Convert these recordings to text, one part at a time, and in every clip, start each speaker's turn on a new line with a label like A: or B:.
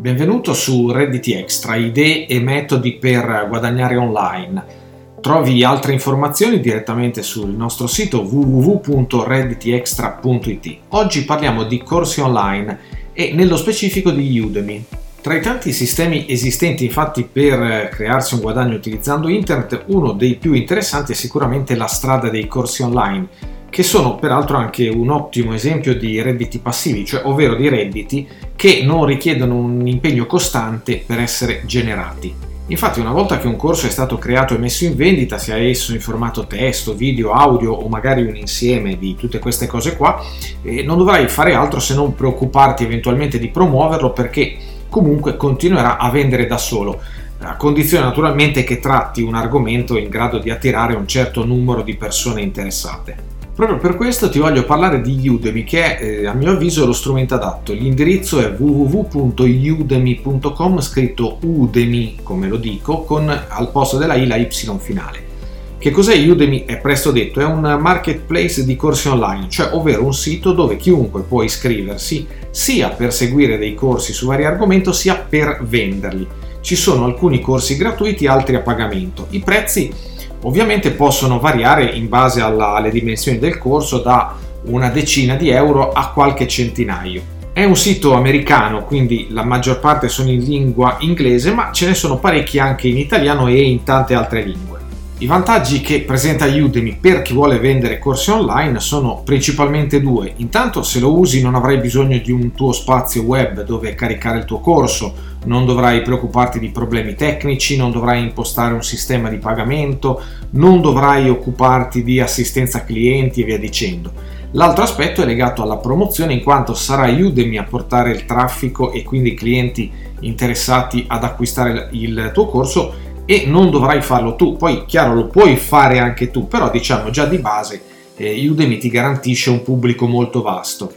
A: Benvenuto su Reddit Extra, idee e metodi per guadagnare online. Trovi altre informazioni direttamente sul nostro sito www.redditextra.it. Oggi parliamo di corsi online e nello specifico di Udemy. Tra i tanti sistemi esistenti infatti per crearsi un guadagno utilizzando internet, uno dei più interessanti è sicuramente la strada dei corsi online che sono peraltro anche un ottimo esempio di redditi passivi, cioè ovvero di redditi che non richiedono un impegno costante per essere generati. Infatti una volta che un corso è stato creato e messo in vendita, sia esso in formato testo, video, audio o magari un insieme di tutte queste cose qua, eh, non dovrai fare altro se non preoccuparti eventualmente di promuoverlo perché comunque continuerà a vendere da solo, a condizione naturalmente che tratti un argomento in grado di attirare un certo numero di persone interessate. Proprio per questo ti voglio parlare di Udemy che è eh, a mio avviso lo strumento adatto. L'indirizzo è www.udemy.com scritto Udemy come lo dico con al posto della I la Y finale. Che cos'è Udemy? È presto detto, è un marketplace di corsi online, cioè ovvero un sito dove chiunque può iscriversi sia per seguire dei corsi su vari argomenti sia per venderli. Ci sono alcuni corsi gratuiti, altri a pagamento. I prezzi Ovviamente possono variare in base alla, alle dimensioni del corso da una decina di euro a qualche centinaio. È un sito americano, quindi la maggior parte sono in lingua inglese, ma ce ne sono parecchi anche in italiano e in tante altre lingue. I vantaggi che presenta Udemy per chi vuole vendere corsi online sono principalmente due. Intanto se lo usi non avrai bisogno di un tuo spazio web dove caricare il tuo corso, non dovrai preoccuparti di problemi tecnici, non dovrai impostare un sistema di pagamento, non dovrai occuparti di assistenza clienti e via dicendo. L'altro aspetto è legato alla promozione in quanto sarà Udemy a portare il traffico e quindi i clienti interessati ad acquistare il tuo corso e non dovrai farlo tu. Poi, chiaro, lo puoi fare anche tu, però diciamo già di base eh, Udemy ti garantisce un pubblico molto vasto.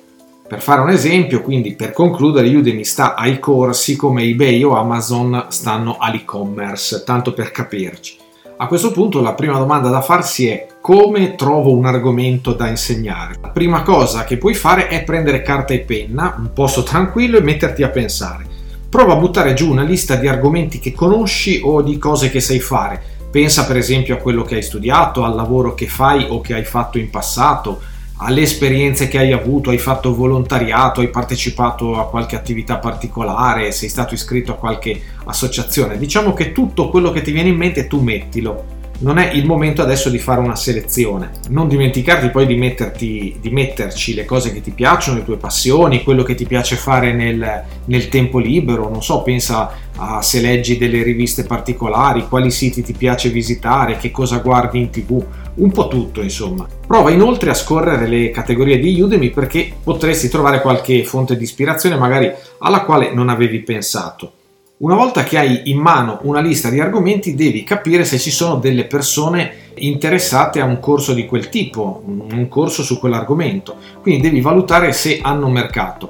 A: Per fare un esempio, quindi per concludere, Udemy sta ai corsi come eBay o Amazon stanno all'e-commerce, tanto per capirci. A questo punto la prima domanda da farsi è come trovo un argomento da insegnare? La prima cosa che puoi fare è prendere carta e penna, un posto tranquillo e metterti a pensare prova a buttare giù una lista di argomenti che conosci o di cose che sai fare. Pensa per esempio a quello che hai studiato, al lavoro che fai o che hai fatto in passato, alle esperienze che hai avuto, hai fatto volontariato, hai partecipato a qualche attività particolare, sei stato iscritto a qualche associazione. Diciamo che tutto quello che ti viene in mente tu mettilo non è il momento adesso di fare una selezione. Non dimenticarti poi di, metterti, di metterci le cose che ti piacciono, le tue passioni, quello che ti piace fare nel, nel tempo libero. Non so, pensa a se leggi delle riviste particolari, quali siti ti piace visitare, che cosa guardi in tv, un po' tutto insomma. Prova inoltre a scorrere le categorie di Udemy perché potresti trovare qualche fonte di ispirazione magari alla quale non avevi pensato. Una volta che hai in mano una lista di argomenti devi capire se ci sono delle persone interessate a un corso di quel tipo, un corso su quell'argomento. Quindi devi valutare se hanno mercato.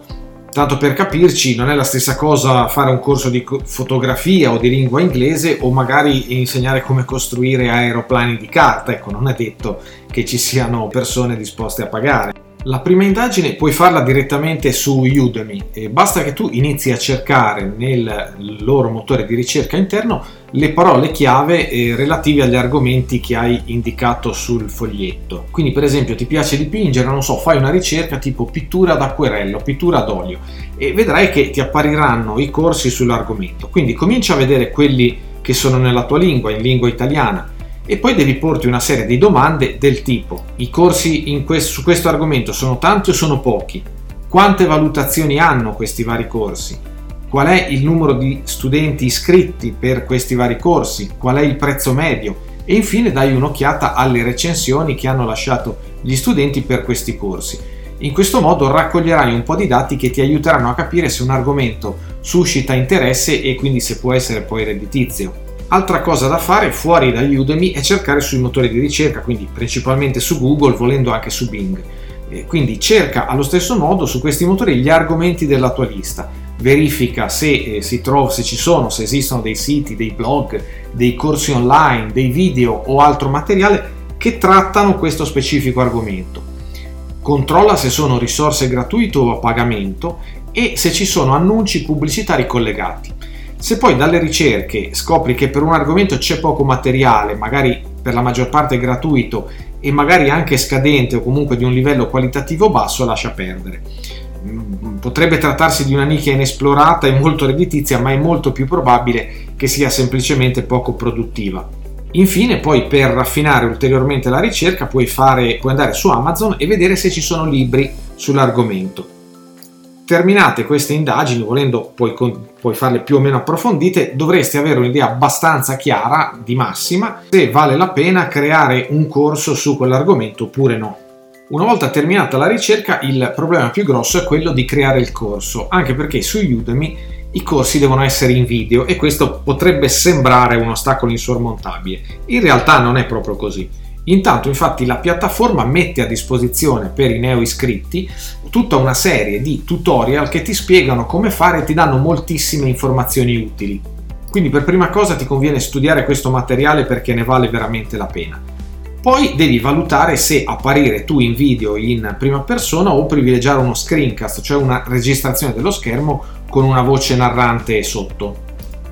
A: Tanto per capirci, non è la stessa cosa fare un corso di fotografia o di lingua inglese o magari insegnare come costruire aeroplani di carta. Ecco, non è detto che ci siano persone disposte a pagare. La prima indagine puoi farla direttamente su Udemy e basta che tu inizi a cercare nel loro motore di ricerca interno le parole chiave eh, relative agli argomenti che hai indicato sul foglietto. Quindi per esempio ti piace dipingere, non so, fai una ricerca tipo pittura d'acquerello, pittura d'olio e vedrai che ti appariranno i corsi sull'argomento. Quindi comincia a vedere quelli che sono nella tua lingua, in lingua italiana e poi devi porti una serie di domande del tipo i corsi questo, su questo argomento sono tanti o sono pochi? Quante valutazioni hanno questi vari corsi? Qual è il numero di studenti iscritti per questi vari corsi? Qual è il prezzo medio? E infine dai un'occhiata alle recensioni che hanno lasciato gli studenti per questi corsi. In questo modo raccoglierai un po' di dati che ti aiuteranno a capire se un argomento suscita interesse e quindi se può essere poi redditizio. Altra cosa da fare fuori da Udemy è cercare sui motori di ricerca, quindi principalmente su Google, volendo anche su Bing. quindi cerca allo stesso modo su questi motori gli argomenti della tua lista. Verifica se, eh, trova, se ci sono, se esistono dei siti, dei blog, dei corsi online, dei video o altro materiale che trattano questo specifico argomento. controlla se sono risorse gratuite o a pagamento e se ci sono annunci pubblicitari collegati. Se poi dalle ricerche scopri che per un argomento c'è poco materiale, magari per la maggior parte gratuito e magari anche scadente o comunque di un livello qualitativo basso, lascia perdere. Mm, potrebbe trattarsi di una nicchia inesplorata e molto redditizia, ma è molto più probabile che sia semplicemente poco produttiva. Infine, poi per raffinare ulteriormente la ricerca, puoi, fare, puoi andare su Amazon e vedere se ci sono libri sull'argomento. Terminate queste indagini, volendo poi, poi farle più o meno approfondite, dovresti avere un'idea abbastanza chiara, di massima, se vale la pena creare un corso su quell'argomento oppure no. Una volta terminata la ricerca, il problema più grosso è quello di creare il corso, anche perché su Udemy i corsi devono essere in video e questo potrebbe sembrare un ostacolo insormontabile. In realtà non è proprio così. Intanto infatti la piattaforma mette a disposizione per i neo iscritti tutta una serie di tutorial che ti spiegano come fare e ti danno moltissime informazioni utili. Quindi per prima cosa ti conviene studiare questo materiale perché ne vale veramente la pena. Poi devi valutare se apparire tu in video in prima persona o privilegiare uno screencast, cioè una registrazione dello schermo con una voce narrante sotto.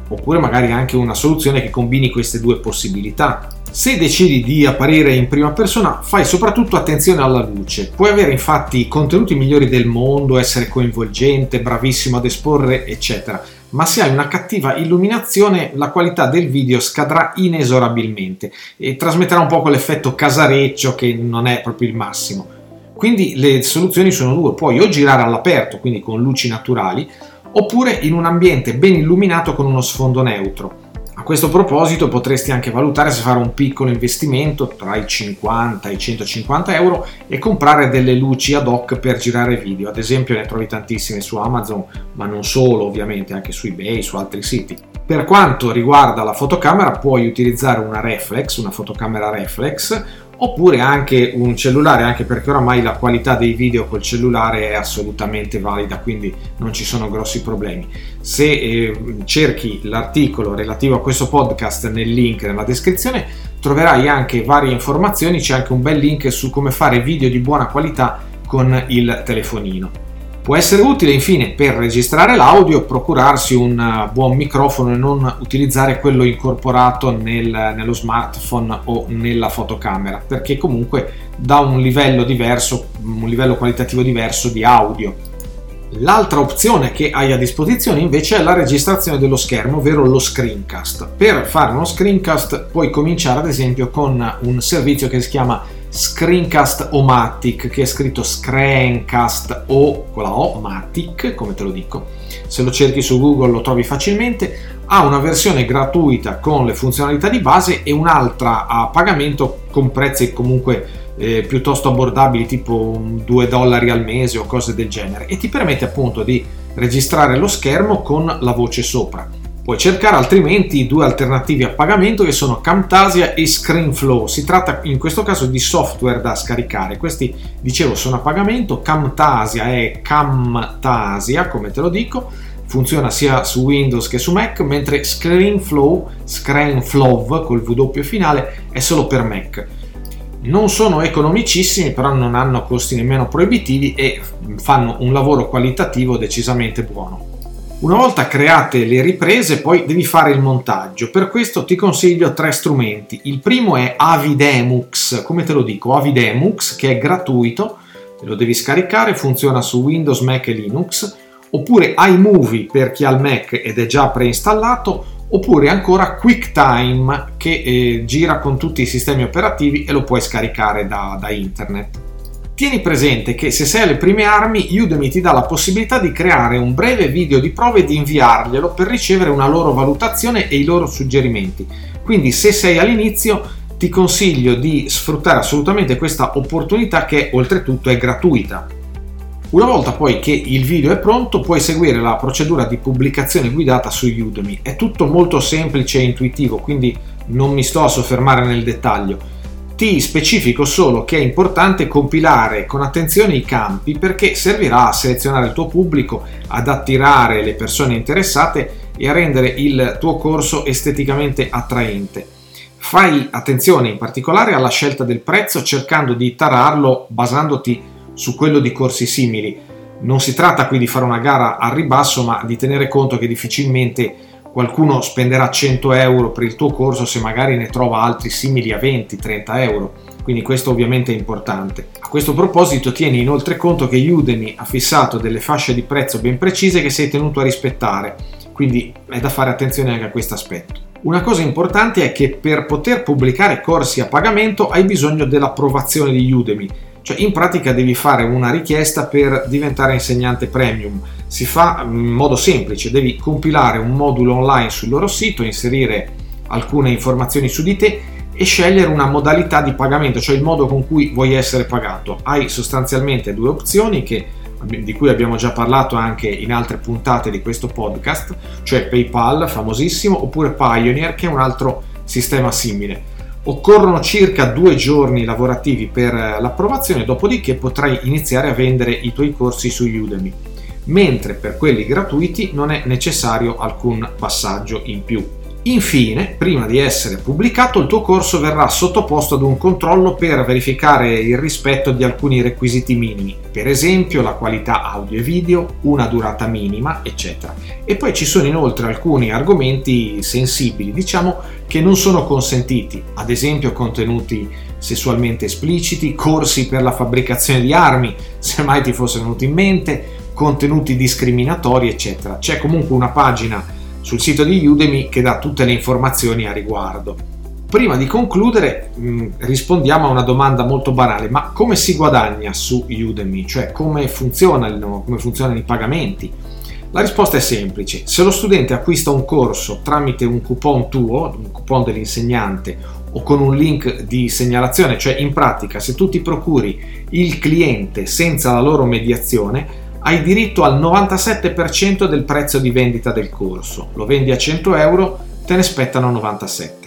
A: Oppure magari anche una soluzione che combini queste due possibilità. Se decidi di apparire in prima persona, fai soprattutto attenzione alla luce. Puoi avere infatti i contenuti migliori del mondo, essere coinvolgente, bravissimo ad esporre, eccetera. Ma se hai una cattiva illuminazione, la qualità del video scadrà inesorabilmente e trasmetterà un po' quell'effetto casareccio che non è proprio il massimo. Quindi le soluzioni sono due: puoi o girare all'aperto, quindi con luci naturali, oppure in un ambiente ben illuminato con uno sfondo neutro. A questo proposito potresti anche valutare se fare un piccolo investimento tra i 50 e i 150 euro e comprare delle luci ad hoc per girare video. Ad esempio ne trovi tantissime su Amazon, ma non solo ovviamente, anche su eBay, su altri siti. Per quanto riguarda la fotocamera puoi utilizzare una reflex, una fotocamera reflex oppure anche un cellulare, anche perché oramai la qualità dei video col cellulare è assolutamente valida, quindi non ci sono grossi problemi. Se eh, cerchi l'articolo relativo a questo podcast nel link nella descrizione, troverai anche varie informazioni, c'è anche un bel link su come fare video di buona qualità con il telefonino. Può essere utile infine per registrare l'audio procurarsi un eh, buon microfono e non utilizzare quello incorporato nel, nello smartphone o nella fotocamera perché comunque dà un livello diverso, un livello qualitativo diverso di audio. L'altra opzione che hai a disposizione invece è la registrazione dello schermo, ovvero lo screencast. Per fare uno screencast puoi cominciare ad esempio con un servizio che si chiama Screencast O-Matic, che è scritto Screencast O con la O, Matic, come te lo dico. Se lo cerchi su Google lo trovi facilmente. Ha una versione gratuita con le funzionalità di base e un'altra a pagamento con prezzi comunque eh, piuttosto abbordabili, tipo 2 dollari al mese o cose del genere, e ti permette appunto di registrare lo schermo con la voce sopra. Puoi cercare altrimenti due alternative a pagamento che sono Camtasia e ScreenFlow. Si tratta in questo caso di software da scaricare. Questi, dicevo, sono a pagamento. Camtasia è Camtasia, come te lo dico. Funziona sia su Windows che su Mac, mentre ScreenFlow, ScreenFlow col W finale, è solo per Mac. Non sono economicissimi, però non hanno costi nemmeno proibitivi e fanno un lavoro qualitativo decisamente buono. Una volta create le riprese poi devi fare il montaggio, per questo ti consiglio tre strumenti. Il primo è Avidemux, come te lo dico, Avidemux che è gratuito, lo devi scaricare, funziona su Windows, Mac e Linux, oppure iMovie per chi ha il Mac ed è già preinstallato, oppure ancora QuickTime che eh, gira con tutti i sistemi operativi e lo puoi scaricare da, da internet. Tieni presente che se sei alle prime armi, Udemy ti dà la possibilità di creare un breve video di prova e di inviarglielo per ricevere una loro valutazione e i loro suggerimenti. Quindi se sei all'inizio ti consiglio di sfruttare assolutamente questa opportunità che oltretutto è gratuita. Una volta poi che il video è pronto puoi seguire la procedura di pubblicazione guidata su Udemy. È tutto molto semplice e intuitivo, quindi non mi sto a soffermare nel dettaglio ti specifico solo che è importante compilare con attenzione i campi perché servirà a selezionare il tuo pubblico, ad attirare le persone interessate e a rendere il tuo corso esteticamente attraente. Fai attenzione in particolare alla scelta del prezzo cercando di tararlo basandoti su quello di corsi simili. Non si tratta qui di fare una gara al ribasso, ma di tenere conto che difficilmente qualcuno spenderà 100 euro per il tuo corso se magari ne trova altri simili a 20-30 euro. Quindi questo ovviamente è importante. A questo proposito tieni inoltre conto che Udemy ha fissato delle fasce di prezzo ben precise che sei tenuto a rispettare, quindi è da fare attenzione anche a questo aspetto. Una cosa importante è che per poter pubblicare corsi a pagamento hai bisogno dell'approvazione di Udemy, cioè in pratica devi fare una richiesta per diventare insegnante premium. Si fa in modo semplice, devi compilare un modulo online sul loro sito, inserire alcune informazioni su di te e scegliere una modalità di pagamento, cioè il modo con cui vuoi essere pagato. Hai sostanzialmente due opzioni che di cui abbiamo già parlato anche in altre puntate di questo podcast, cioè PayPal, famosissimo, oppure Pioneer, che è un altro sistema simile. Occorrono circa due giorni lavorativi per l'approvazione, dopodiché potrai iniziare a vendere i tuoi corsi su Udemy, mentre per quelli gratuiti non è necessario alcun passaggio in più. Infine, prima di essere pubblicato, il tuo corso verrà sottoposto ad un controllo per verificare il rispetto di alcuni requisiti minimi, per esempio la qualità audio e video, una durata minima, eccetera. E poi ci sono inoltre alcuni argomenti sensibili, diciamo, che non sono consentiti, ad esempio contenuti sessualmente espliciti, corsi per la fabbricazione di armi, se mai ti fosse venuto in mente, contenuti discriminatori, eccetera. C'è comunque una pagina sul sito di Udemy che dà tutte le informazioni a riguardo. Prima di concludere mm, rispondiamo a una domanda molto banale, ma come si guadagna su Udemy? Cioè come, funziona, come funzionano i pagamenti? La risposta è semplice, se lo studente acquista un corso tramite un coupon tuo, un coupon dell'insegnante o con un link di segnalazione, cioè in pratica se tu ti procuri il cliente senza la loro mediazione, hai diritto al 97% del prezzo di vendita del corso. Lo vendi a 100 euro, te ne spettano 97.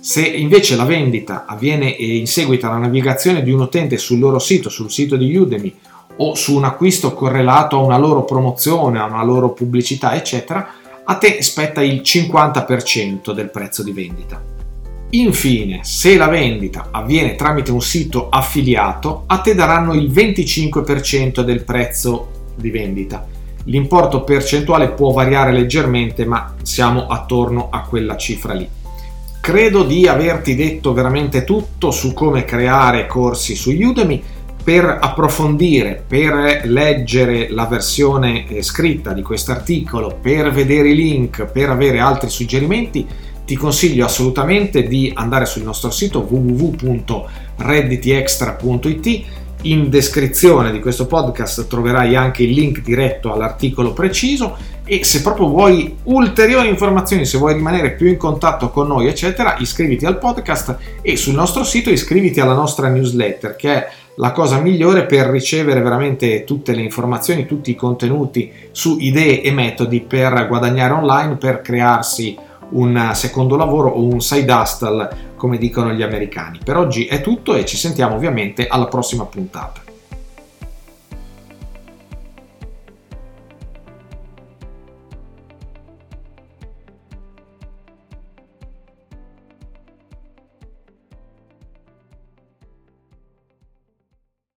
A: Se invece la vendita avviene in seguito alla navigazione di un utente sul loro sito, sul sito di Udemy, o su un acquisto correlato a una loro promozione, a una loro pubblicità, eccetera, a te spetta il 50% del prezzo di vendita. Infine, se la vendita avviene tramite un sito affiliato, a te daranno il 25% del prezzo di vendita. L'importo percentuale può variare leggermente, ma siamo attorno a quella cifra lì. Credo di averti detto veramente tutto su come creare corsi su Udemy. Per approfondire, per leggere la versione eh, scritta di questo articolo, per vedere i link, per avere altri suggerimenti, ti consiglio assolutamente di andare sul nostro sito www.redditextra.it. In descrizione di questo podcast troverai anche il link diretto all'articolo preciso e se proprio vuoi ulteriori informazioni, se vuoi rimanere più in contatto con noi, eccetera, iscriviti al podcast e sul nostro sito iscriviti alla nostra newsletter che è la cosa migliore per ricevere veramente tutte le informazioni, tutti i contenuti su idee e metodi per guadagnare online, per crearsi un secondo lavoro o un side hustle come dicono gli americani. Per oggi è tutto e ci sentiamo ovviamente alla prossima puntata.